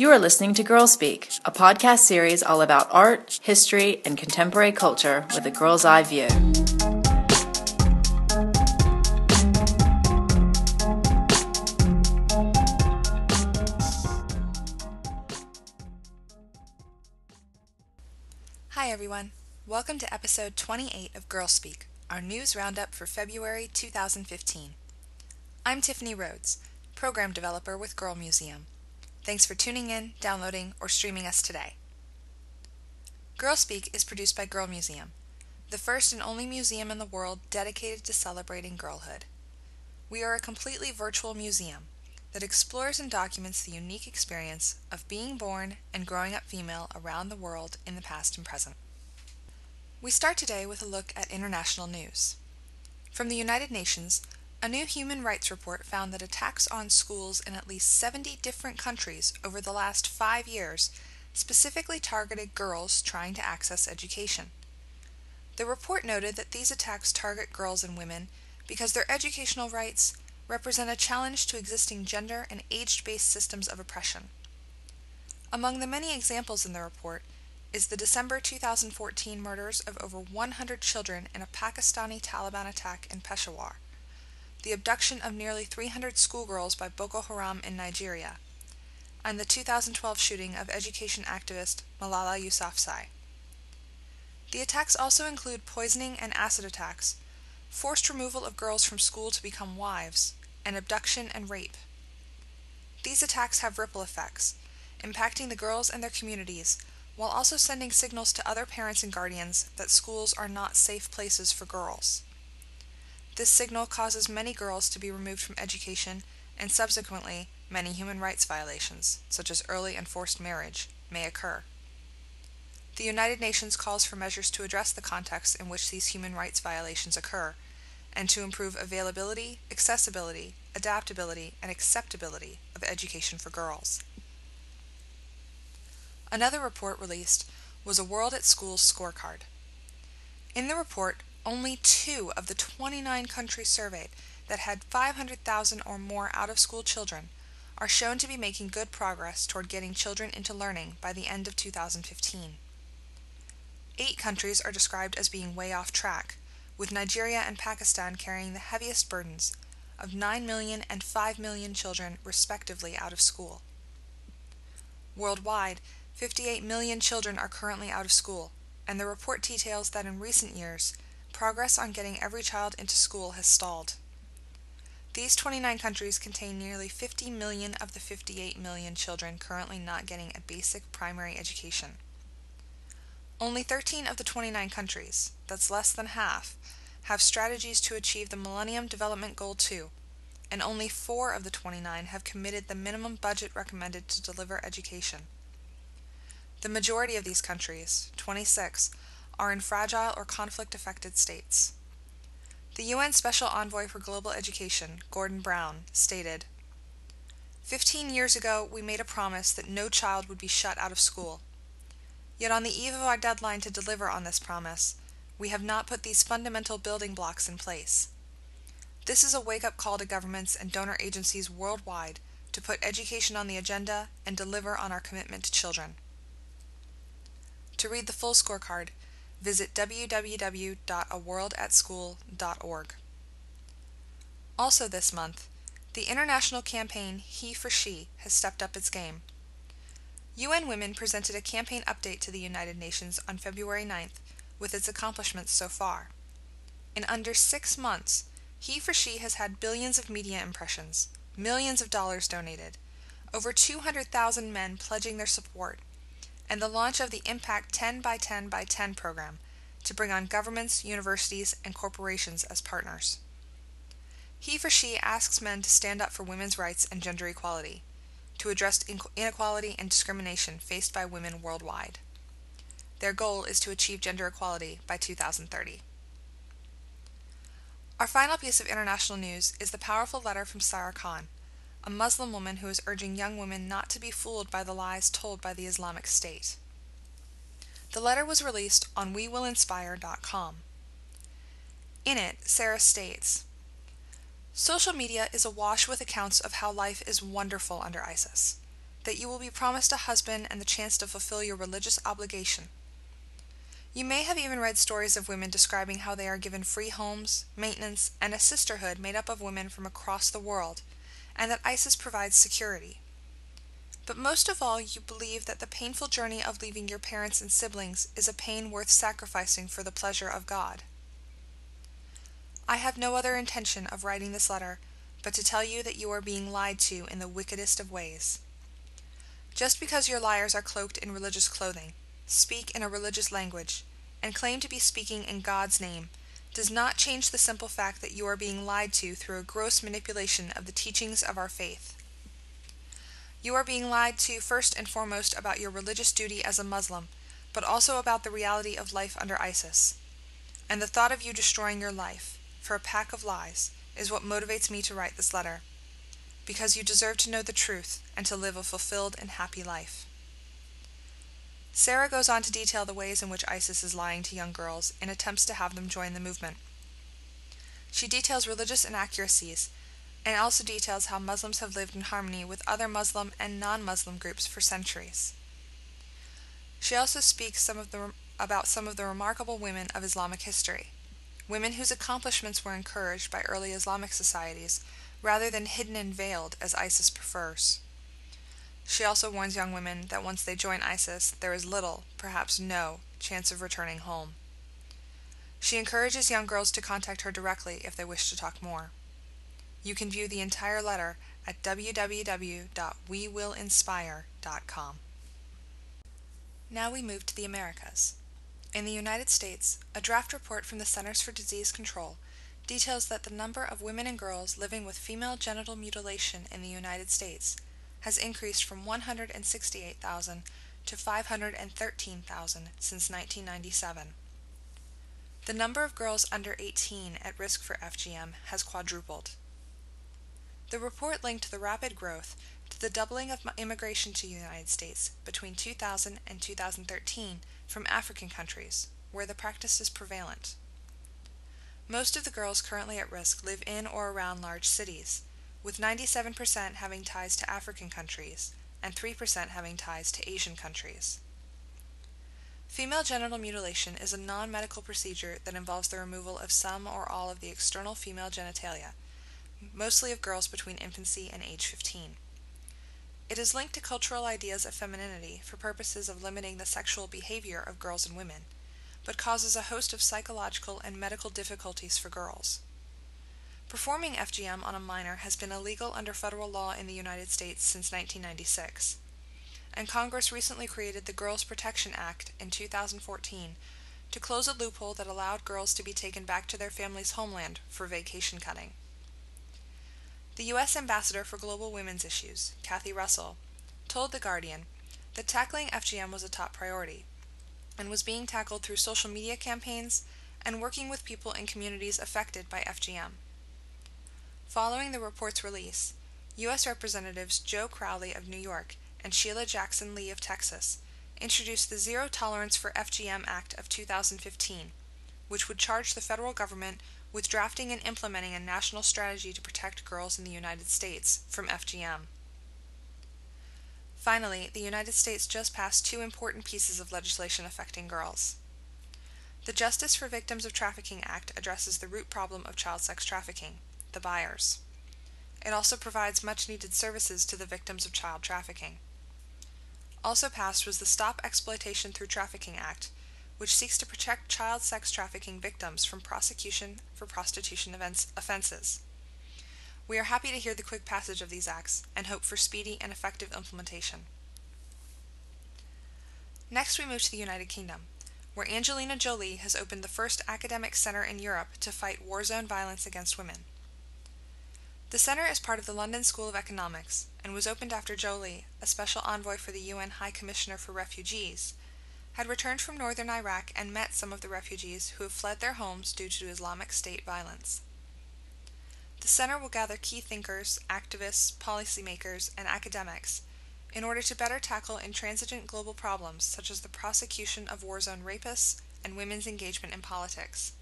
You are listening to Girl Speak, a podcast series all about art, history, and contemporary culture with a girl's eye view. Hi, everyone. Welcome to episode 28 of Girl Speak, our news roundup for February 2015. I'm Tiffany Rhodes, program developer with Girl Museum. Thanks for tuning in, downloading, or streaming us today. Girl Speak is produced by Girl Museum, the first and only museum in the world dedicated to celebrating girlhood. We are a completely virtual museum that explores and documents the unique experience of being born and growing up female around the world in the past and present. We start today with a look at international news. From the United Nations, a new human rights report found that attacks on schools in at least 70 different countries over the last five years specifically targeted girls trying to access education. The report noted that these attacks target girls and women because their educational rights represent a challenge to existing gender and age based systems of oppression. Among the many examples in the report is the December 2014 murders of over 100 children in a Pakistani Taliban attack in Peshawar the abduction of nearly 300 schoolgirls by Boko Haram in Nigeria, and the 2012 shooting of education activist Malala Yousafzai. The attacks also include poisoning and acid attacks, forced removal of girls from school to become wives, and abduction and rape. These attacks have ripple effects, impacting the girls and their communities, while also sending signals to other parents and guardians that schools are not safe places for girls. This signal causes many girls to be removed from education, and subsequently, many human rights violations, such as early and forced marriage, may occur. The United Nations calls for measures to address the context in which these human rights violations occur, and to improve availability, accessibility, adaptability, and acceptability of education for girls. Another report released was a World at Schools scorecard. In the report, only two of the 29 countries surveyed that had 500,000 or more out of school children are shown to be making good progress toward getting children into learning by the end of 2015. Eight countries are described as being way off track, with Nigeria and Pakistan carrying the heaviest burdens of 9 million and 5 million children, respectively, out of school. Worldwide, 58 million children are currently out of school, and the report details that in recent years, progress on getting every child into school has stalled. These 29 countries contain nearly 50 million of the 58 million children currently not getting a basic primary education. Only 13 of the 29 countries, that's less than half, have strategies to achieve the Millennium Development Goal 2, and only 4 of the 29 have committed the minimum budget recommended to deliver education. The majority of these countries, 26, are in fragile or conflict affected states. The UN Special Envoy for Global Education, Gordon Brown, stated Fifteen years ago, we made a promise that no child would be shut out of school. Yet, on the eve of our deadline to deliver on this promise, we have not put these fundamental building blocks in place. This is a wake up call to governments and donor agencies worldwide to put education on the agenda and deliver on our commitment to children. To read the full scorecard, visit www.aworldatschool.org. Also this month, the international campaign He for She has stepped up its game. UN Women presented a campaign update to the United Nations on February 9th with its accomplishments so far. In under six months, He for She has had billions of media impressions, millions of dollars donated, over 200,000 men pledging their support, and the launch of the Impact 10 by 10 by 10 program to bring on governments, universities, and corporations as partners. He for She asks men to stand up for women's rights and gender equality, to address inequality and discrimination faced by women worldwide. Their goal is to achieve gender equality by 2030. Our final piece of international news is the powerful letter from Sarah Khan, a Muslim woman who is urging young women not to be fooled by the lies told by the Islamic State. The letter was released on WeWillInspire.com. In it, Sarah states Social media is awash with accounts of how life is wonderful under ISIS. that you will be promised a husband and the chance to fulfill your religious obligation. You may have even read stories of women describing how they are given free homes, maintenance, and a sisterhood made up of women from across the world, and that ISIS provides security. But most of all, you believe that the painful journey of leaving your parents and siblings is a pain worth sacrificing for the pleasure of God. I have no other intention of writing this letter but to tell you that you are being lied to in the wickedest of ways. Just because your liars are cloaked in religious clothing, speak in a religious language, and claim to be speaking in God's name, does not change the simple fact that you are being lied to through a gross manipulation of the teachings of our faith. You are being lied to first and foremost about your religious duty as a Muslim, but also about the reality of life under ISIS. And the thought of you destroying your life, for a pack of lies, is what motivates me to write this letter, because you deserve to know the truth and to live a fulfilled and happy life. Sarah goes on to detail the ways in which ISIS is lying to young girls and attempts to have them join the movement. She details religious inaccuracies and also details how Muslims have lived in harmony with other Muslim and non Muslim groups for centuries. She also speaks some the, about some of the remarkable women of Islamic history, women whose accomplishments were encouraged by early Islamic societies rather than hidden and veiled as ISIS prefers. She also warns young women that once they join ISIS, there is little, perhaps no, chance of returning home. She encourages young girls to contact her directly if they wish to talk more. You can view the entire letter at www.wewillinspire.com. Now we move to the Americas. In the United States, a draft report from the Centers for Disease Control details that the number of women and girls living with female genital mutilation in the United States has increased from 168,000 to 513,000 since 1997. The number of girls under 18 at risk for FGM has quadrupled. The report linked the rapid growth to the doubling of immigration to the United States between 2000 and 2013 from African countries, where the practice is prevalent. Most of the girls currently at risk live in or around large cities, with 97% having ties to African countries and 3% having ties to Asian countries. Female genital mutilation is a non medical procedure that involves the removal of some or all of the external female genitalia, mostly of girls between infancy and age 15. It is linked to cultural ideas of femininity for purposes of limiting the sexual behavior of girls and women, but causes a host of psychological and medical difficulties for girls. Performing FGM on a minor has been illegal under federal law in the United States since 1996, and Congress recently created the Girls Protection Act in 2014 to close a loophole that allowed girls to be taken back to their family's homeland for vacation cutting. The U.S. Ambassador for Global Women's Issues, Cathy Russell, told The Guardian that tackling FGM was a top priority and was being tackled through social media campaigns and working with people in communities affected by FGM. Following the report's release, U.S. Representatives Joe Crowley of New York and Sheila Jackson Lee of Texas introduced the Zero Tolerance for FGM Act of 2015, which would charge the federal government with drafting and implementing a national strategy to protect girls in the United States from FGM. Finally, the United States just passed two important pieces of legislation affecting girls. The Justice for Victims of Trafficking Act addresses the root problem of child sex trafficking the buyers. It also provides much needed services to the victims of child trafficking. Also passed was the Stop Exploitation Through Trafficking Act, which seeks to protect child sex trafficking victims from prosecution for prostitution offenses. We are happy to hear the quick passage of these acts and hope for speedy and effective implementation. Next, we move to the United Kingdom, where Angelina Jolie has opened the first academic center in Europe to fight war zone violence against women. The center is part of the London School of Economics and was opened after Jolie, a special envoy for the UN High Commissioner for Refugees, had returned from northern Iraq and met some of the refugees who have fled their homes due to Islamic State violence. The center will gather key thinkers, activists, policymakers, and academics in order to better tackle intransigent global problems such as the prosecution of war zone rapists and women's engagement in politics.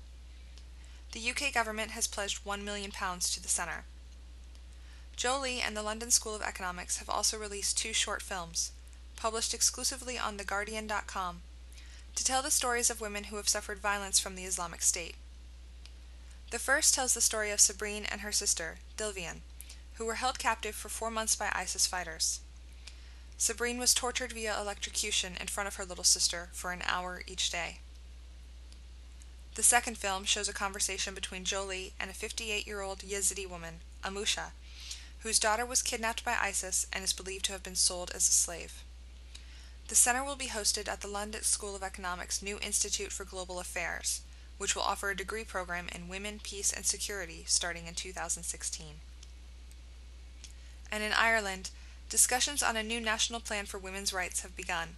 The UK government has pledged £1 million to the center. Jolie and the London School of Economics have also released two short films, published exclusively on TheGuardian.com, to tell the stories of women who have suffered violence from the Islamic State. The first tells the story of Sabrine and her sister, Dilvian, who were held captive for four months by ISIS fighters. Sabrine was tortured via electrocution in front of her little sister for an hour each day. The second film shows a conversation between Jolie and a 58 year old Yazidi woman, Amusha, whose daughter was kidnapped by ISIS and is believed to have been sold as a slave. The center will be hosted at the London School of Economics' new Institute for Global Affairs, which will offer a degree program in Women, Peace and Security starting in 2016. And in Ireland, discussions on a new national plan for women's rights have begun.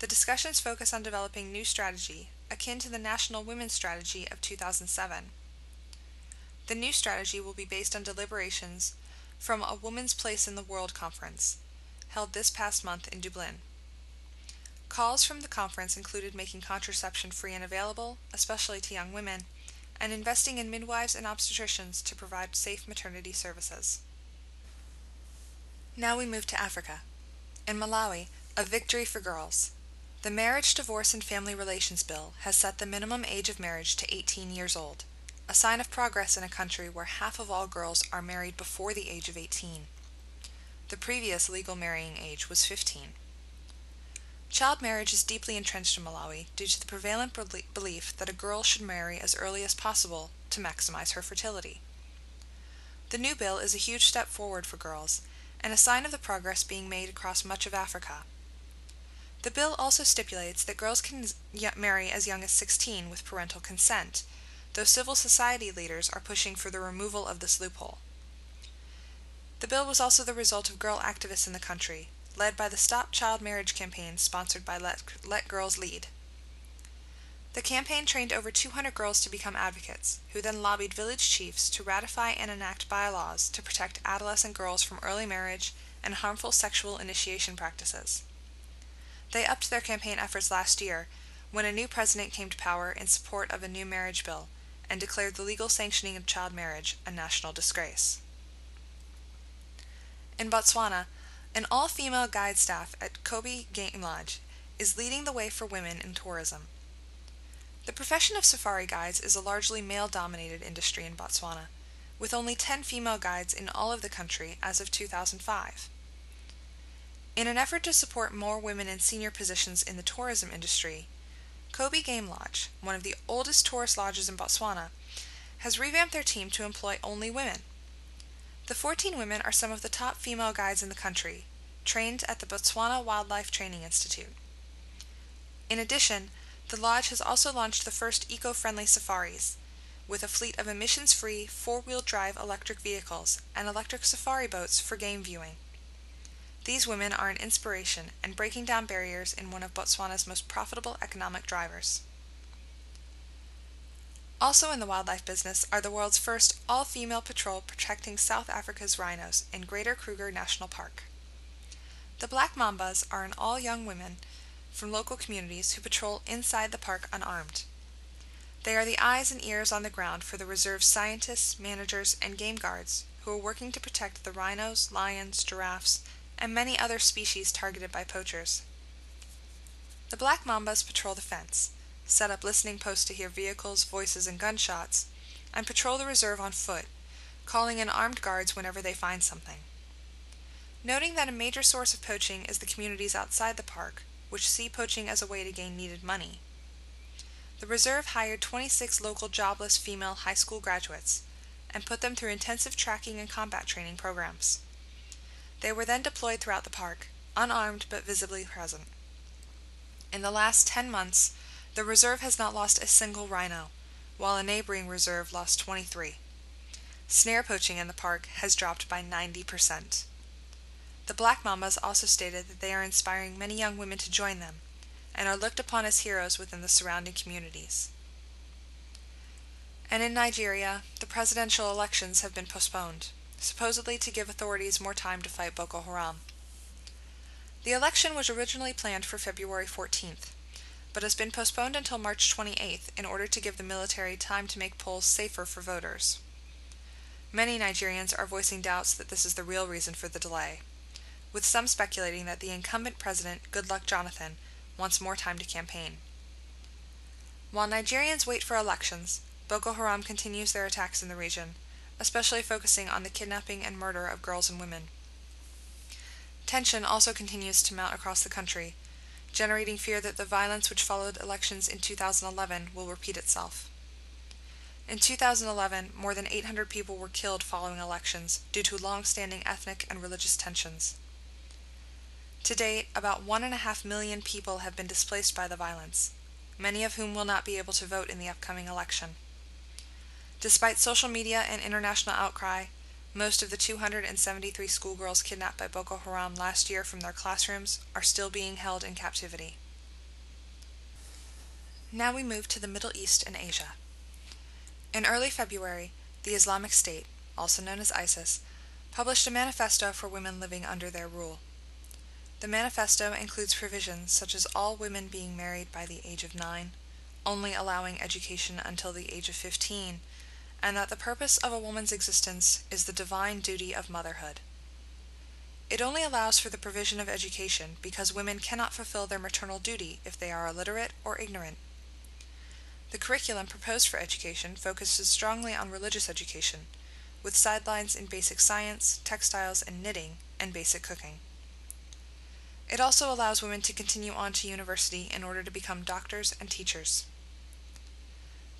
The discussions focus on developing new strategy, akin to the National Women's Strategy of 2007. The new strategy will be based on deliberations from a Woman's Place in the World conference, held this past month in Dublin. Calls from the conference included making contraception free and available, especially to young women, and investing in midwives and obstetricians to provide safe maternity services. Now we move to Africa. In Malawi, a victory for girls. The Marriage, Divorce, and Family Relations Bill has set the minimum age of marriage to 18 years old, a sign of progress in a country where half of all girls are married before the age of 18. The previous legal marrying age was 15. Child marriage is deeply entrenched in Malawi due to the prevalent belief that a girl should marry as early as possible to maximize her fertility. The new bill is a huge step forward for girls and a sign of the progress being made across much of Africa. The bill also stipulates that girls can marry as young as 16 with parental consent, though civil society leaders are pushing for the removal of this loophole. The bill was also the result of girl activists in the country led by the Stop Child Marriage campaign sponsored by Let, Let Girls Lead. The campaign trained over 200 girls to become advocates, who then lobbied village chiefs to ratify and enact bylaws to protect adolescent girls from early marriage and harmful sexual initiation practices. They upped their campaign efforts last year when a new president came to power in support of a new marriage bill and declared the legal sanctioning of child marriage a national disgrace. In Botswana, an all female guide staff at Chobe Game Lodge is leading the way for women in tourism. The profession of safari guides is a largely male dominated industry in Botswana, with only 10 female guides in all of the country as of 2005. In an effort to support more women in senior positions in the tourism industry, Chobe Game Lodge, one of the oldest tourist lodges in Botswana, has revamped their team to employ only women. The 14 women are some of the top female guides in the country, trained at the Botswana Wildlife Training Institute. In addition, the lodge has also launched the first eco friendly safaris, with a fleet of emissions free four wheel drive electric vehicles and electric safari boats for game viewing. These women are an inspiration and breaking down barriers in one of Botswana's most profitable economic drivers. Also in the wildlife business are the world's first all female patrol protecting South Africa's rhinos in Greater Kruger National Park. The Black Mambas are an all young women from local communities who patrol inside the park unarmed. They are the eyes and ears on the ground for the reserve's scientists, managers, and game guards who are working to protect the rhinos, lions, giraffes, and many other species targeted by poachers. The Black Mambas patrol the fence set up listening posts to hear vehicles, voices, and gunshots, and patrol the reserve on foot, calling in armed guards whenever they find something. Noting that a major source of poaching is the communities outside the park, which see poaching as a way to gain needed money. The reserve hired 26 local jobless female high school graduates and put them through intensive tracking and combat training programs. They were then deployed throughout the park, unarmed but visibly present. In the last 10 months, the reserve has not lost a single rhino, while a neighboring reserve lost 23. Snare poaching in the park has dropped by 90%. The Black Mambas also stated that they are inspiring many young women to join them and are looked upon as heroes within the surrounding communities. And in Nigeria, the presidential elections have been postponed, supposedly to give authorities more time to fight Boko Haram. The election was originally planned for February 14th, but has been postponed until March 28th in order to give the military time to make polls safer for voters. Many Nigerians are voicing doubts that this is the real reason for the delay, with some speculating that the incumbent president, Goodluck Jonathan, wants more time to campaign. While Nigerians wait for elections, Boko Haram continues their attacks in the region, especially focusing on the kidnapping and murder of girls and women. Tension also continues to mount across the country, generating fear that the violence which followed elections in 2011 will repeat itself. In 2011, more than 800 people were killed following elections due to long standing ethnic and religious tensions. To date, about 1.5 million people have been displaced by the violence, many of whom will not be able to vote in the upcoming election. Despite social media and international outcry, most of the 273 schoolgirls kidnapped by Boko Haram last year from their classrooms are still being held in captivity. Now we move to the Middle East and Asia. In early February, the Islamic State, also known as ISIS, published a manifesto for women living under their rule. The manifesto includes provisions such as all women being married by the age of nine, only allowing education until the age of 15, and that the purpose of a woman's existence is the divine duty of motherhood. It only allows for the provision of education because women cannot fulfill their maternal duty if they are illiterate or ignorant. The curriculum proposed for education focuses strongly on religious education, with sidelines in basic science, textiles and knitting, and basic cooking. It also allows women to continue on to university in order to become doctors and teachers.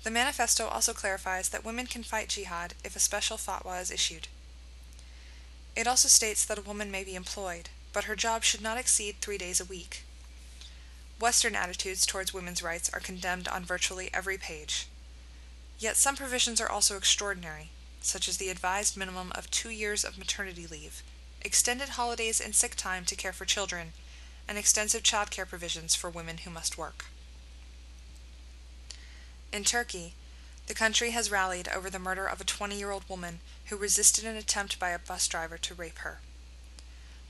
The manifesto also clarifies that women can fight jihad if a special fatwa is issued. It also states that a woman may be employed, but her job should not exceed three days a week. Western attitudes towards women's rights are condemned on virtually every page. Yet some provisions are also extraordinary, such as the advised minimum of two years of maternity leave, extended holidays and sick time to care for children, and extensive child care provisions for women who must work. In Turkey, the country has rallied over the murder of a 20 year old woman who resisted an attempt by a bus driver to rape her.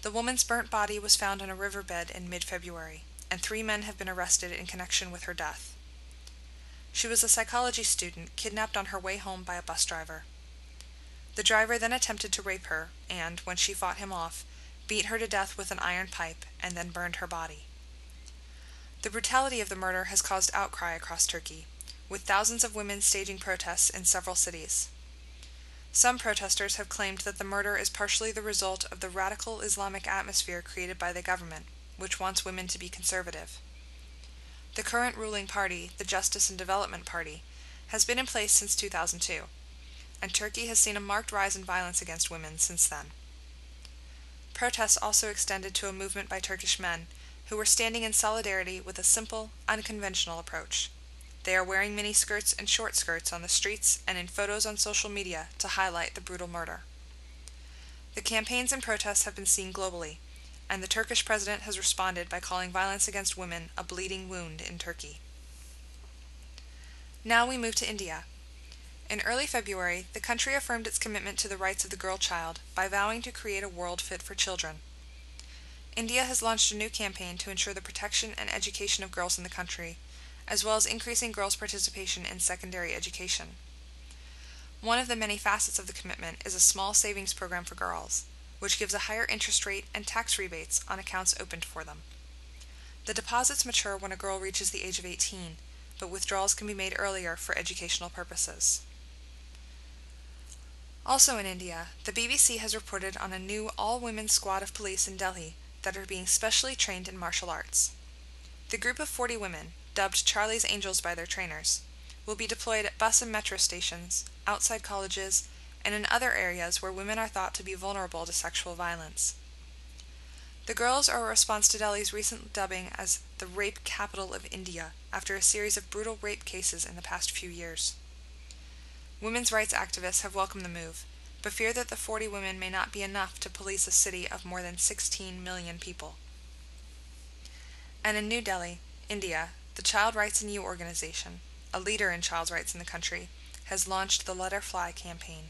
The woman's burnt body was found on a riverbed in mid February, and three men have been arrested in connection with her death. She was a psychology student kidnapped on her way home by a bus driver. The driver then attempted to rape her and, when she fought him off, beat her to death with an iron pipe and then burned her body. The brutality of the murder has caused outcry across Turkey, with thousands of women staging protests in several cities. Some protesters have claimed that the murder is partially the result of the radical Islamic atmosphere created by the government, which wants women to be conservative. The current ruling party, the Justice and Development Party, has been in place since 2002, and Turkey has seen a marked rise in violence against women since then. Protests also extended to a movement by Turkish men who were standing in solidarity with a simple, unconventional approach. They are wearing mini skirts and short skirts on the streets and in photos on social media to highlight the brutal murder. The campaigns and protests have been seen globally, and the Turkish president has responded by calling violence against women a bleeding wound in Turkey. Now we move to India. In early February, the country affirmed its commitment to the rights of the girl child by vowing to create a world fit for children. India has launched a new campaign to ensure the protection and education of girls in the country as well as increasing girls' participation in secondary education. One of the many facets of the commitment is a small savings program for girls, which gives a higher interest rate and tax rebates on accounts opened for them. The deposits mature when a girl reaches the age of 18, but withdrawals can be made earlier for educational purposes. Also in India, the BBC has reported on a new all women squad of police in Delhi that are being specially trained in martial arts. The group of 40 women, dubbed Charlie's Angels by their trainers, will be deployed at bus and metro stations, outside colleges, and in other areas where women are thought to be vulnerable to sexual violence. The girls are a response to Delhi's recent dubbing as the rape capital of India after a series of brutal rape cases in the past few years. Women's rights activists have welcomed the move, but fear that the 40 women may not be enough to police a city of more than 16 million people. And in New Delhi, India, the Child Rights in You organization, a leader in child rights in the country, has launched the Let Her Fly campaign.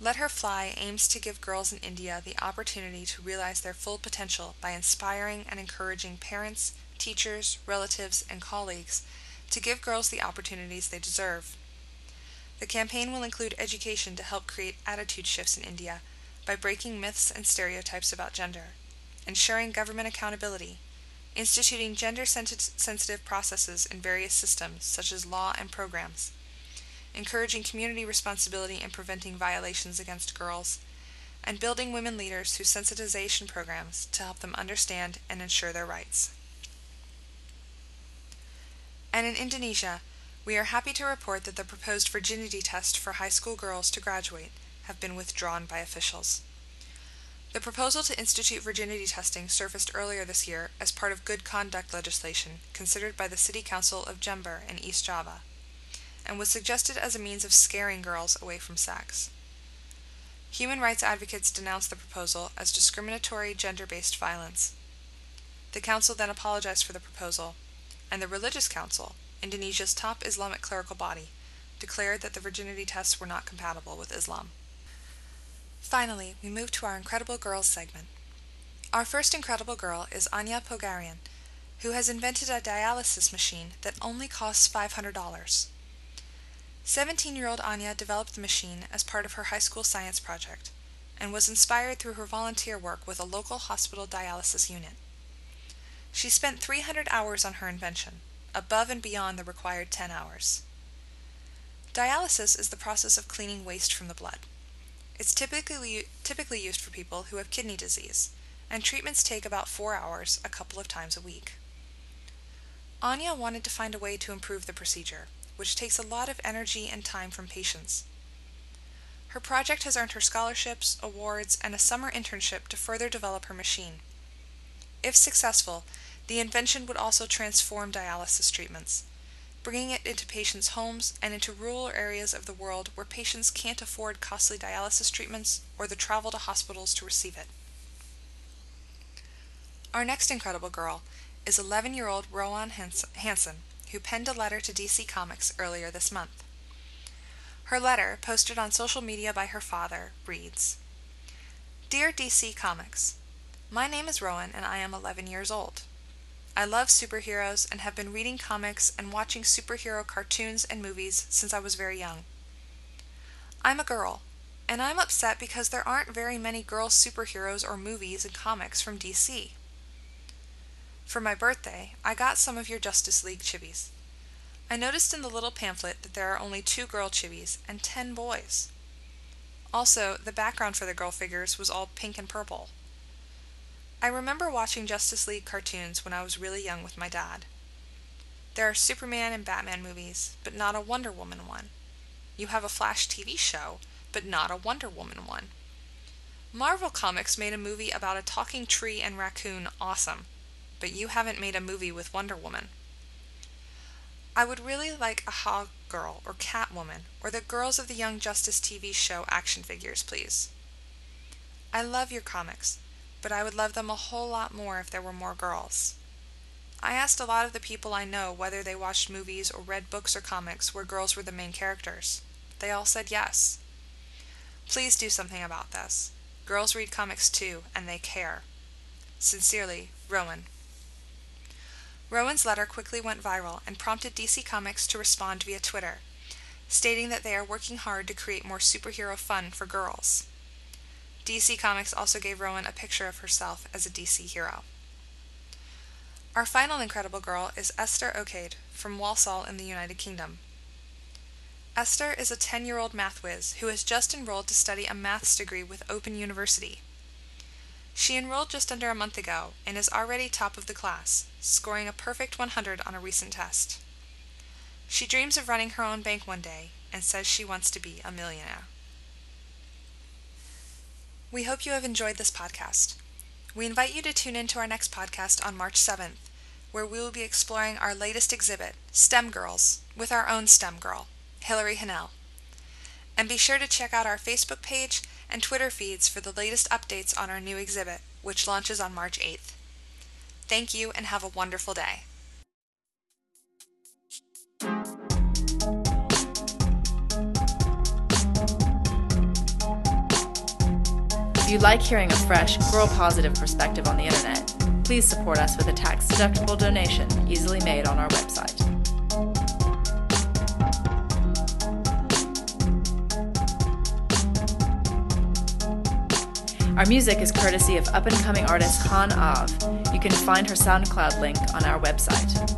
Let Her Fly aims to give girls in India the opportunity to realize their full potential by inspiring and encouraging parents, teachers, relatives, and colleagues to give girls the opportunities they deserve. The campaign will include education to help create attitude shifts in India by breaking myths and stereotypes about gender, ensuring government accountability, instituting gender sensitive processes in various systems such as law and programs, encouraging community responsibility in preventing violations against girls, and building women leaders through sensitization programs to help them understand and ensure their rights. And in Indonesia, we are happy to report that the proposed virginity test for high school girls to graduate have been withdrawn by officials. The proposal to institute virginity testing surfaced earlier this year as part of good conduct legislation considered by the City Council of Jember in East Java, and was suggested as a means of scaring girls away from sex. Human rights advocates denounced the proposal as discriminatory gender based violence. The Council then apologized for the proposal, and the Religious Council, Indonesia's top Islamic clerical body, declared that the virginity tests were not compatible with Islam. Finally, we move to our Incredible Girls segment. Our first Incredible Girl is Anya Pogharian, who has invented a dialysis machine that only costs $500. 17 year old Anya developed the machine as part of her high school science project and was inspired through her volunteer work with a local hospital dialysis unit. She spent 300 hours on her invention, above and beyond the required 10 hours. Dialysis is the process of cleaning waste from the blood. It's typically, typically used for people who have kidney disease, and treatments take about four hours a couple of times a week. Anya wanted to find a way to improve the procedure, which takes a lot of energy and time from patients. Her project has earned her scholarships, awards, and a summer internship to further develop her machine. If successful, the invention would also transform dialysis treatments, bringing it into patients' homes and into rural areas of the world where patients can't afford costly dialysis treatments or the travel to hospitals to receive it. Our next incredible girl is 11 year old Rowan Hansen, who penned a letter to DC Comics earlier this month. Her letter, posted on social media by her father, reads Dear DC Comics, My name is Rowan and I am 11 years old. I love superheroes and have been reading comics and watching superhero cartoons and movies since I was very young. I'm a girl, and I'm upset because there aren't very many girl superheroes or movies and comics from DC. For my birthday, I got some of your Justice League chibis. I noticed in the little pamphlet that there are only two girl chibis and ten boys. Also, the background for the girl figures was all pink and purple. I remember watching Justice League cartoons when I was really young with my dad. There are Superman and Batman movies, but not a Wonder Woman one. You have a Flash TV show, but not a Wonder Woman one. Marvel Comics made a movie about a talking tree and raccoon awesome, but you haven't made a movie with Wonder Woman. I would really like a Hog Girl or Catwoman or the Girls of the Young Justice TV show action figures, please. I love your comics, but I would love them a whole lot more if there were more girls. I asked a lot of the people I know whether they watched movies or read books or comics where girls were the main characters. They all said yes. Please do something about this. Girls read comics too, and they care. Sincerely, Rowan. Rowan's letter quickly went viral and prompted DC Comics to respond via Twitter, stating that they are working hard to create more superhero fun for girls. DC Comics also gave Rowan a picture of herself as a DC hero. Our final incredible girl is Esther Okade from Walsall in the United Kingdom. Esther is a 10 year old math whiz who has just enrolled to study a maths degree with Open University. She enrolled just under a month ago and is already top of the class, scoring a perfect 100 on a recent test. She dreams of running her own bank one day and says she wants to be a millionaire. We hope you have enjoyed this podcast. We invite you to tune in to our next podcast on March 7th, where we will be exploring our latest exhibit, STEM Girls, with our own STEM girl, Hillary Hannell. And be sure to check out our Facebook page and Twitter feeds for the latest updates on our new exhibit, which launches on March 8th. Thank you and have a wonderful day. you like hearing a fresh, girl positive perspective on the internet, please support us with a tax deductible donation easily made on our website. Our music is courtesy of up and coming artist Han Av. You can find her SoundCloud link on our website.